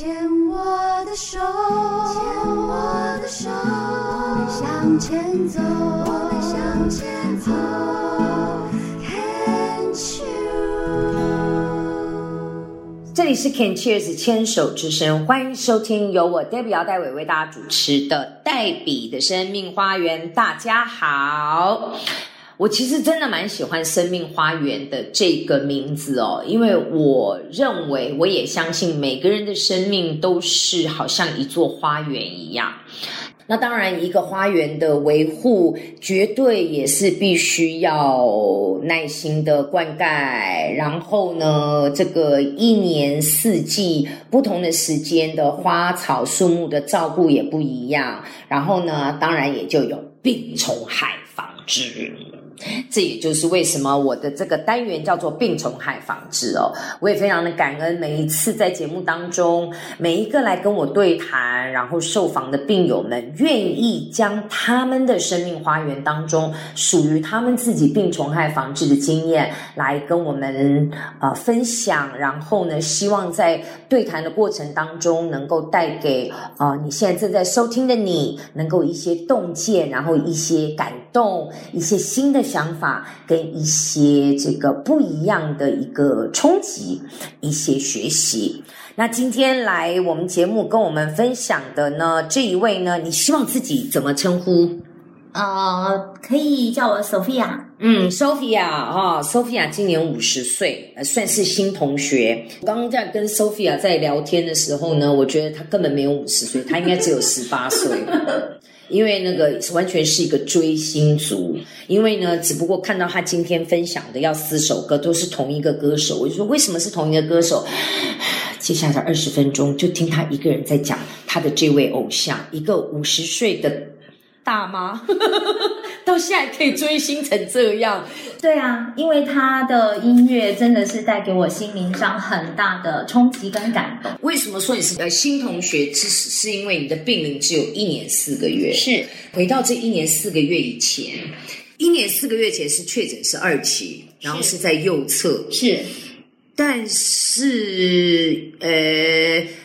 牵我的手，牵我的手，我们向前走，我们向前走。Can't you？这里是 Can Cheers 牵手之声，欢迎收听由我 Debbie 姚代伟为大家主持的黛比的生命花园。大家好。我其实真的蛮喜欢“生命花园”的这个名字哦，因为我认为，我也相信每个人的生命都是好像一座花园一样。那当然，一个花园的维护，绝对也是必须要耐心的灌溉，然后呢，这个一年四季不同的时间的花草树木的照顾也不一样，然后呢，当然也就有病虫害防治。这也就是为什么我的这个单元叫做病虫害防治哦。我也非常的感恩每一次在节目当中，每一个来跟我对谈，然后受访的病友们，愿意将他们的生命花园当中属于他们自己病虫害防治的经验来跟我们呃分享，然后呢，希望在对谈的过程当中能够带给啊你现在正在收听的你，能够一些洞见，然后一些感动，一些新的。想法跟一些这个不一样的一个冲击，一些学习。那今天来我们节目跟我们分享的呢，这一位呢，你希望自己怎么称呼？呃，可以叫我 Sophia。嗯，Sophia 哈，Sophia 今年五十岁，算是新同学。我刚刚在跟 Sophia 在聊天的时候呢，我觉得她根本没有五十岁，她应该只有十八岁。因为那个完全是一个追星族，因为呢，只不过看到他今天分享的要四首歌都是同一个歌手，我就说为什么是同一个歌手？接下来二十分钟就听他一个人在讲他的这位偶像，一个五十岁的大妈。到现在可以追星成这样，对啊，因为他的音乐真的是带给我心灵上很大的冲击跟感动。为什么说你是呃新同学？是是因为你的病龄只有一年四个月。是回到这一年四个月以前，一年四个月前是确诊是二期，然后是在右侧。是，但是呃。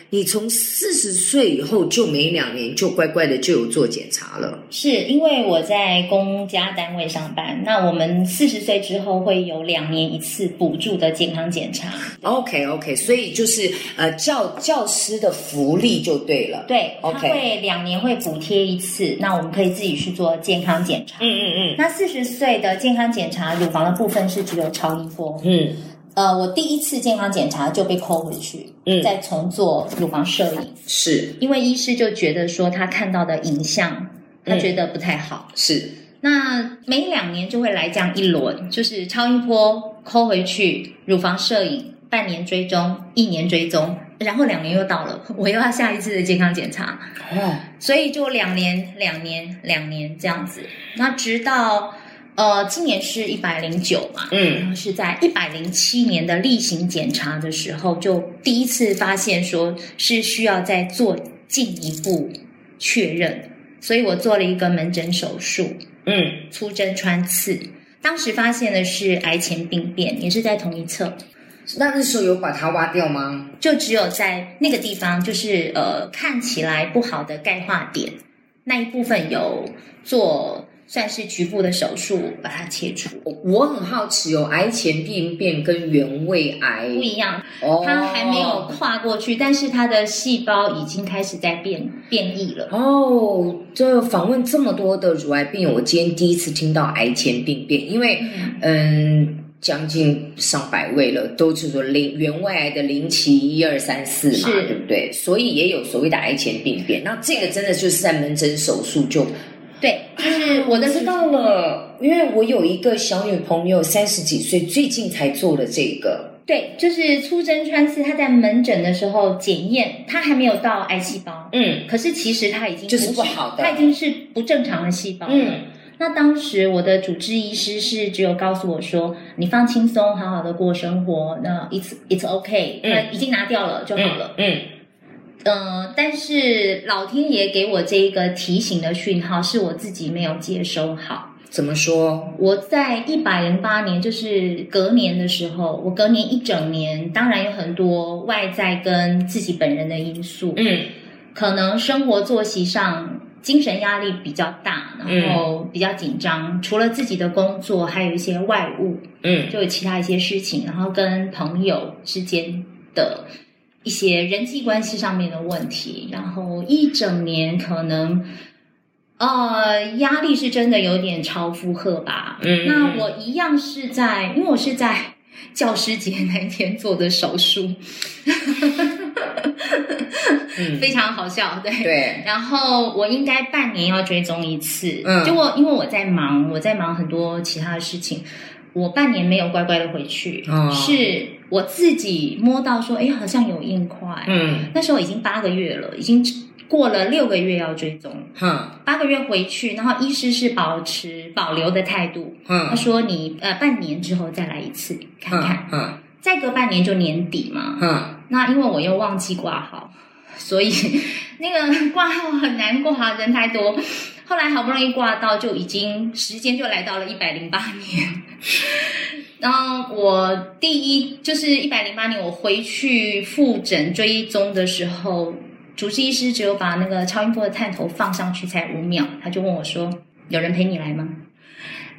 你从四十岁以后就每两年就乖乖的就有做检查了，是因为我在公家单位上班，那我们四十岁之后会有两年一次补助的健康检查。OK OK，所以就是呃教教师的福利就对了，对，OK，会两年会补贴一次，那我们可以自己去做健康检查。嗯嗯嗯，那四十岁的健康检查乳房的部分是只有超音波。嗯。呃，我第一次健康检查就被扣回去，嗯，再重做乳房摄影，是。因为医师就觉得说他看到的影像，他觉得不太好，是。那每两年就会来这样一轮，就是超音波扣回去，乳房摄影，半年追踪，一年追踪，然后两年又到了，我又要下一次的健康检查，哦，所以就两年、两年、两年这样子，那直到。呃，今年是一百零九嘛，嗯，然后是在一百零七年的例行检查的时候，就第一次发现说是需要再做进一步确认，所以我做了一个门诊手术，嗯，粗针穿刺，当时发现的是癌前病变，也是在同一侧。那那时候有把它挖掉吗？就只有在那个地方，就是呃看起来不好的钙化点那一部分有做。算是局部的手术把它切除。我很好奇哦，癌前病变跟原位癌不一样，它还没有跨过去，但是它的细胞已经开始在变变异了。哦，这访问这么多的乳癌病友，我今天第一次听到癌前病变，因为嗯，将近上百位了，都是说零原位癌的零期一二三四嘛，对不对？所以也有所谓的癌前病变。那这个真的就是在门诊手术就。对，就是我的知道了，因为我有一个小女朋友，三十几岁，最近才做了这个。对，就是粗针穿刺，她在门诊的时候检验，她还没有到癌细胞，嗯，可是其实她已经就是不好的，她已经是不正常的细胞。嗯，那当时我的主治医师是只有告诉我说，你放轻松，好好的过生活，那 it's it's okay，嗯，已经拿掉了就好了，嗯。嗯，但是老天爷给我这一个提醒的讯号，是我自己没有接收好。怎么说？我在一百零八年，就是隔年的时候，我隔年一整年，当然有很多外在跟自己本人的因素，嗯可能生活作息上精神压力比较大，然后比较紧张。除了自己的工作，还有一些外物，嗯就有其他一些事情，然后跟朋友之间的一些人际关系上面的问题，然后一整年可能。呃，压力是真的有点超负荷吧。嗯那我一样是在，因为我是在教师节那一天做的手术，嗯，非常好笑，对。对，然后我应该半年要追踪一次，嗯结果因为我在忙，我在忙很多其他的事情，我半年没有乖乖的回去，哦是我自己摸到说，哎，好像有硬块，嗯。那时候已经八个月了，已经过了六个月要追踪，哼。八个月回去，然后医师是保持保留的态度，他哼说你呃半年之后再来一次看看，哼哼。再隔半年就年底嘛，嗯，那因为我又忘记挂号，所以 那个挂号很难挂，人太多。后来好不容易挂到，就已经时间就来到了一百零八年。然后我第一就是一百零八年，我回去复诊追踪的时候，主治医师只有把那个超音波的探头放上去才五秒，他就问我说：“有人陪你来吗？”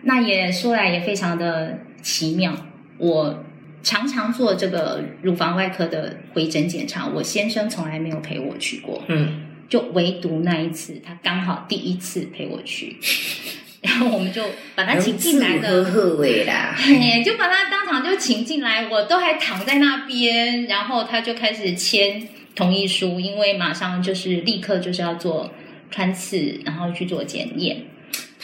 那也说来也非常的奇妙，我常常做这个乳房外科的回诊检查，我先生从来没有陪我去过，嗯就唯独那一次，他刚好第一次陪我去，然后我们就把他请进来的，呵呵喂啦，嘿，就把他当场就请进来，我都还躺在那边，然后他就开始签同意书，因为马上就是立刻就是要做穿刺，然后去做检验。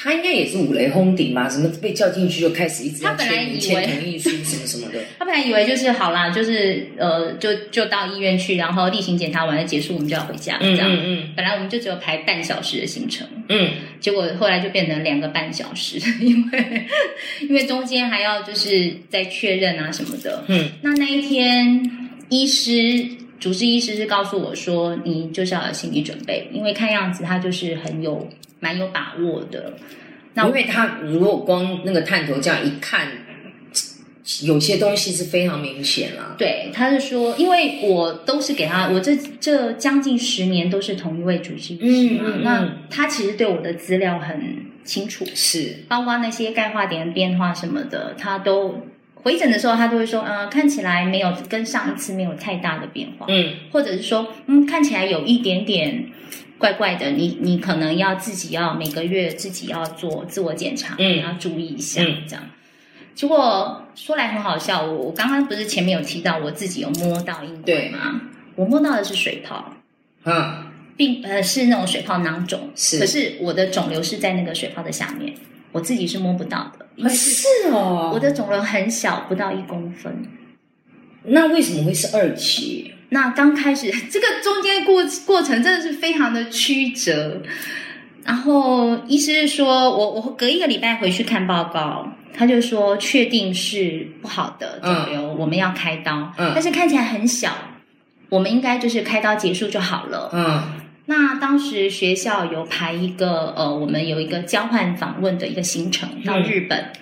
他应该也是五雷轰顶吧？什么被叫进去就开始一直要他本来以为签签同意书什么什么的。他本来以为就是好啦，就是呃，就就到医院去，然后例行检查完了结束，我们就要回家，嗯这样。嗯本来我们就只有排半小时的行程，嗯结果后来就变成两个半小时，因为因为中间还要就是再确认啊什么的。嗯那那一天，医师主治医师是告诉我说，你就是要有心理准备，因为看样子他就是很有蛮有把握的。那因为他如果光那个探头这样一看，有些东西是非常明显啦。对，他是说，因为我都是给他，我这这将近十年都是同一位主治医师嘛，嗯嗯嗯。那他其实对我的资料很清楚，是，包括那些钙化点变化什么的，他都回诊的时候，他都会说，呃，看起来没有跟上一次没有太大的变化，嗯。或者是说，嗯，看起来有一点点怪怪的，你你可能要自己要每个月自己要做自我检查，嗯你要注意一下，嗯这样。结果说来很好笑，我我刚刚不是前面有提到我自己有摸到硬块对吗？我摸到的是水泡，嗯并呃是那种水泡囊肿，是可是我的肿瘤是在那个水泡的下面，我自己是摸不到的，因为是是哦，我的肿瘤很小，不到一公分。那为什么会是二期？那刚开始 这个中间过过程真的是非常的曲折。然后医师说我我隔一个礼拜回去看报告，他就说确定是不好的肿瘤，我们要开刀，嗯但是看起来很小，我们应该就是开刀结束就好了。嗯那当时学校有排一个呃，我们有一个交换访问的一个行程到日本。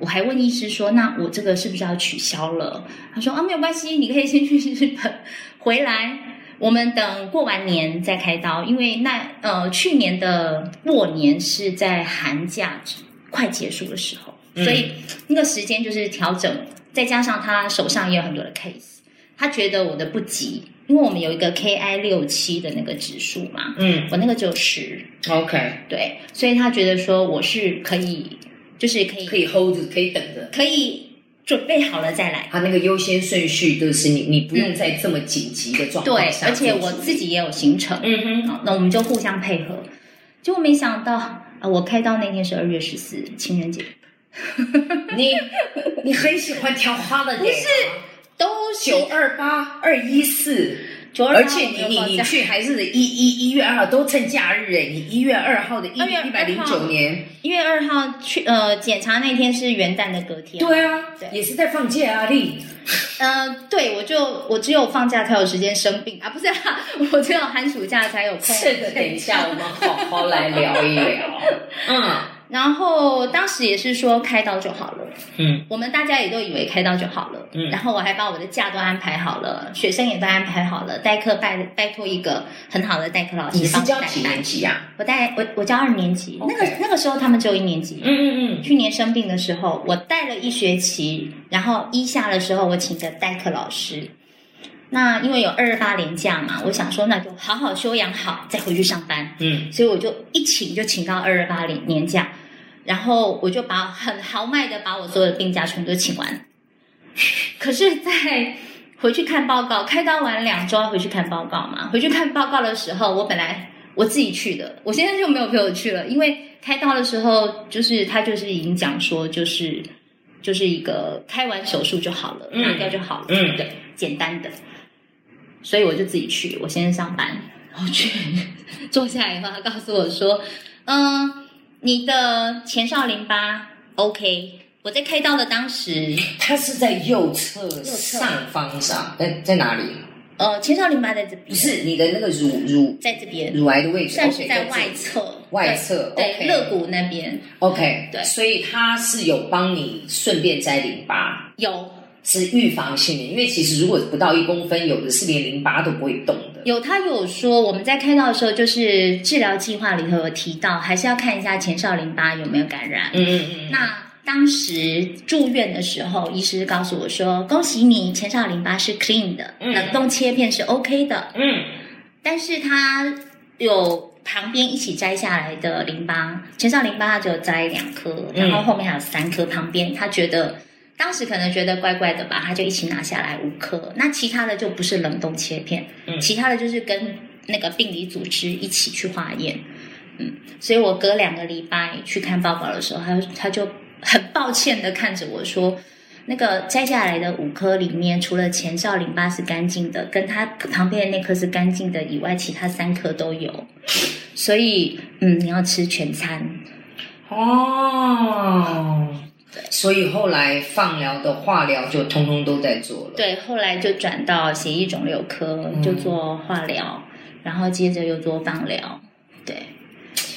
我还问医师说：“那我这个是不是要取消了？”他说：“啊，没有关系，你可以先去日本，回来我们等过完年再开刀，因为那呃去年的过年是在寒假快结束的时候，嗯所以那个时间就是调整，再加上他手上也有很多的 case，他觉得我的不急，因为我们有一个 KI 六七的那个指数嘛，嗯我那个只有十，，OK，对，所以他觉得说我是可以，就是可以可以 hold 着，可以等着。可以准备好了再来。他那个优先顺序就是你，你不用在这么紧急的状况对，而且我自己也有行程，嗯哼，好，那我们就互相配合。结果没想到，啊，我开刀那天是二月十四，情人节，你你很喜欢挑花的点，不是都九二八二一四，而且你你你去还是一一一月二号都趁假日哎，你一月二号的一月一百零九年，一月二号去呃检查那天是元旦的隔天，对啊对，也是在放假啊，丽呃，对我就我只有放假才有时间生病啊，不是啊，我只有寒暑假才有空。这个等一下我们好好来聊一聊，嗯，然后当时也是说开刀就好了，嗯我们大家也都以为开刀就好了，嗯然后我还把我的假都安排好了，学生也都安排好了，代课拜拜托一个很好的代课老师你教几年。级啊？我带我我教二年级那个那个时候他们只有一年级。嗯嗯嗯，去年生病的时候，我带了一学期，然后一下的时候我请的代课老师。那因为有二二八年假嘛，我想说那就好好休养好，再回去上班。嗯所以我就一请就请到二二八年年假，然后我就把很豪迈的把我所有的病假全部都请完。可是，在回去看报告，开刀完两周要回去看报告嘛，回去看报告的时候，我本来我自己去的，我现在就没有陪我去了，因为开刀的时候就是他就是已经讲说就是就是一个开完手术就好了，嗯拿掉就好了，嗯对，简单的。所以我就自己去，我先上班，然后去 坐下来以后，他告诉我说，嗯，你的前哨淋巴 OK。我在开刀的当时，它是在右侧侧上方上，在在哪里？呃，前哨淋巴在这边，不是你的那个乳乳在这边，乳癌的位置，算是在外侧，外侧对肋骨那边。OK，对。所以它是有帮你顺便摘淋巴，有是预防性的，因为其实如果不到一公分，有的是连淋巴都不会动的。有，他有说我们在开刀的时候，就是治疗计划里头有提到，还是要看一下前哨淋巴有没有感染。嗯嗯嗯，那当时住院的时候，医师告诉我说：“恭喜你，前哨淋巴是 clean 的，嗯冷冻切片是 OK 的。嗯但是他有旁边一起摘下来的淋巴，前哨淋巴他只有摘两颗，嗯然后后面还有三颗，旁边他觉得。”当时可能觉得怪怪的吧，他就一起拿下来五颗，那其他的就不是冷冻切片，嗯。其他的就是跟那个病理组织一起去化验，嗯，所以我隔两个礼拜去看报告的时候，他他就很抱歉的看着我说，那个摘下来的五颗里面，除了前哨淋巴是干净的，跟他旁边的那颗是干净的以外，其他三颗都有，所以嗯，你要吃全餐，哦，所以后来放疗的化疗就通通都在做了。，对，后来就转到血液肿瘤科，嗯就做化疗，然后接着又做放疗，对，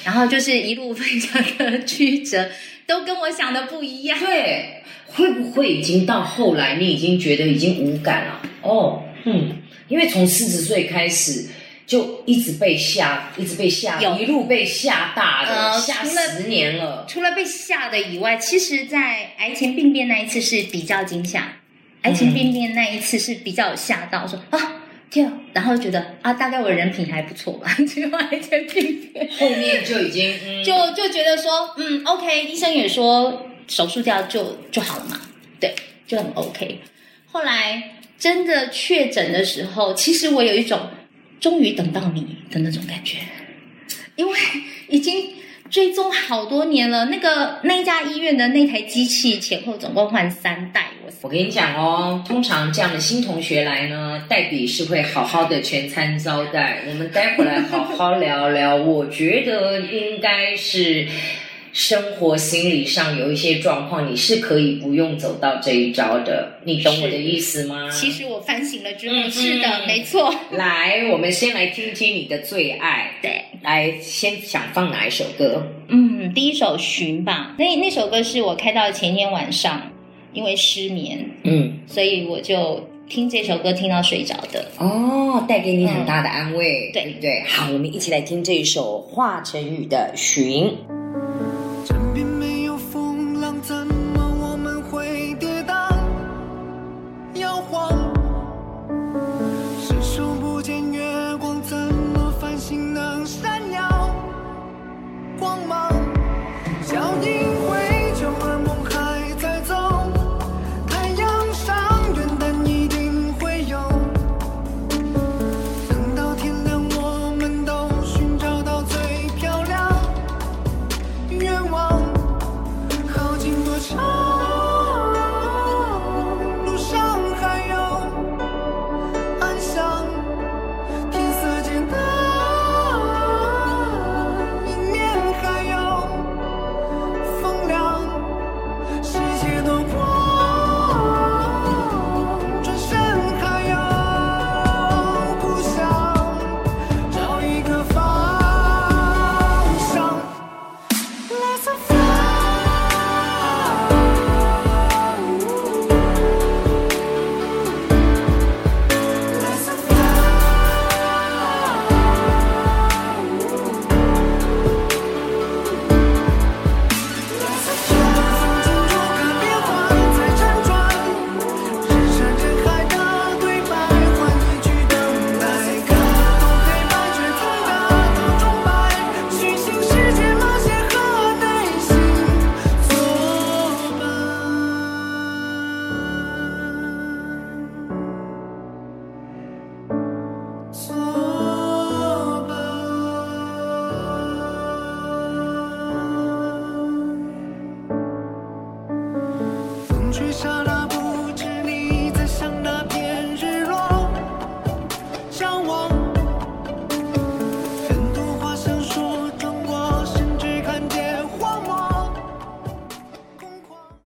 然后就是一路非常的曲折，都跟我想的不一样。对，会不会已经到后来你已经觉得已经无感了？哦，嗯，因为从四十岁开始。就一直被吓，一直被吓，有一路被吓大的，呃吓除了十年了。除了被吓的以外，其实，在癌前病变那一次是比较惊吓，癌前病变那一次是比较吓到，说啊天啊，然后觉得啊，大概我人品还不错吧，结果癌前病变，后面就已经、嗯、就就觉得说，嗯，OK，医生也说手术掉就就好了嘛，对，就很 OK。后来真的确诊的时候，其实我有一种终于等到你的那种感觉，因为已经追踪好多年了。那个那一家医院的那台机器前后总共换三代，我我跟你讲哦，通常这样的新同学来呢，代笔是会好好的全餐招待。我们待会来好好聊聊。我觉得应该是生活心理上有一些状况，你是可以不用走到这一招的。你懂我的意思吗？其实我反省了之后，嗯是的，嗯没错，来，我们先来听听你的最爱。对。来，先想放哪一首歌？嗯，第一首《寻》吧，那那首歌是我开到前天晚上，因为失眠，嗯，所以我就听这首歌听到睡着的。哦，带给你很大的安慰，对对？好，我们一起来听这一首华晨宇的《寻》。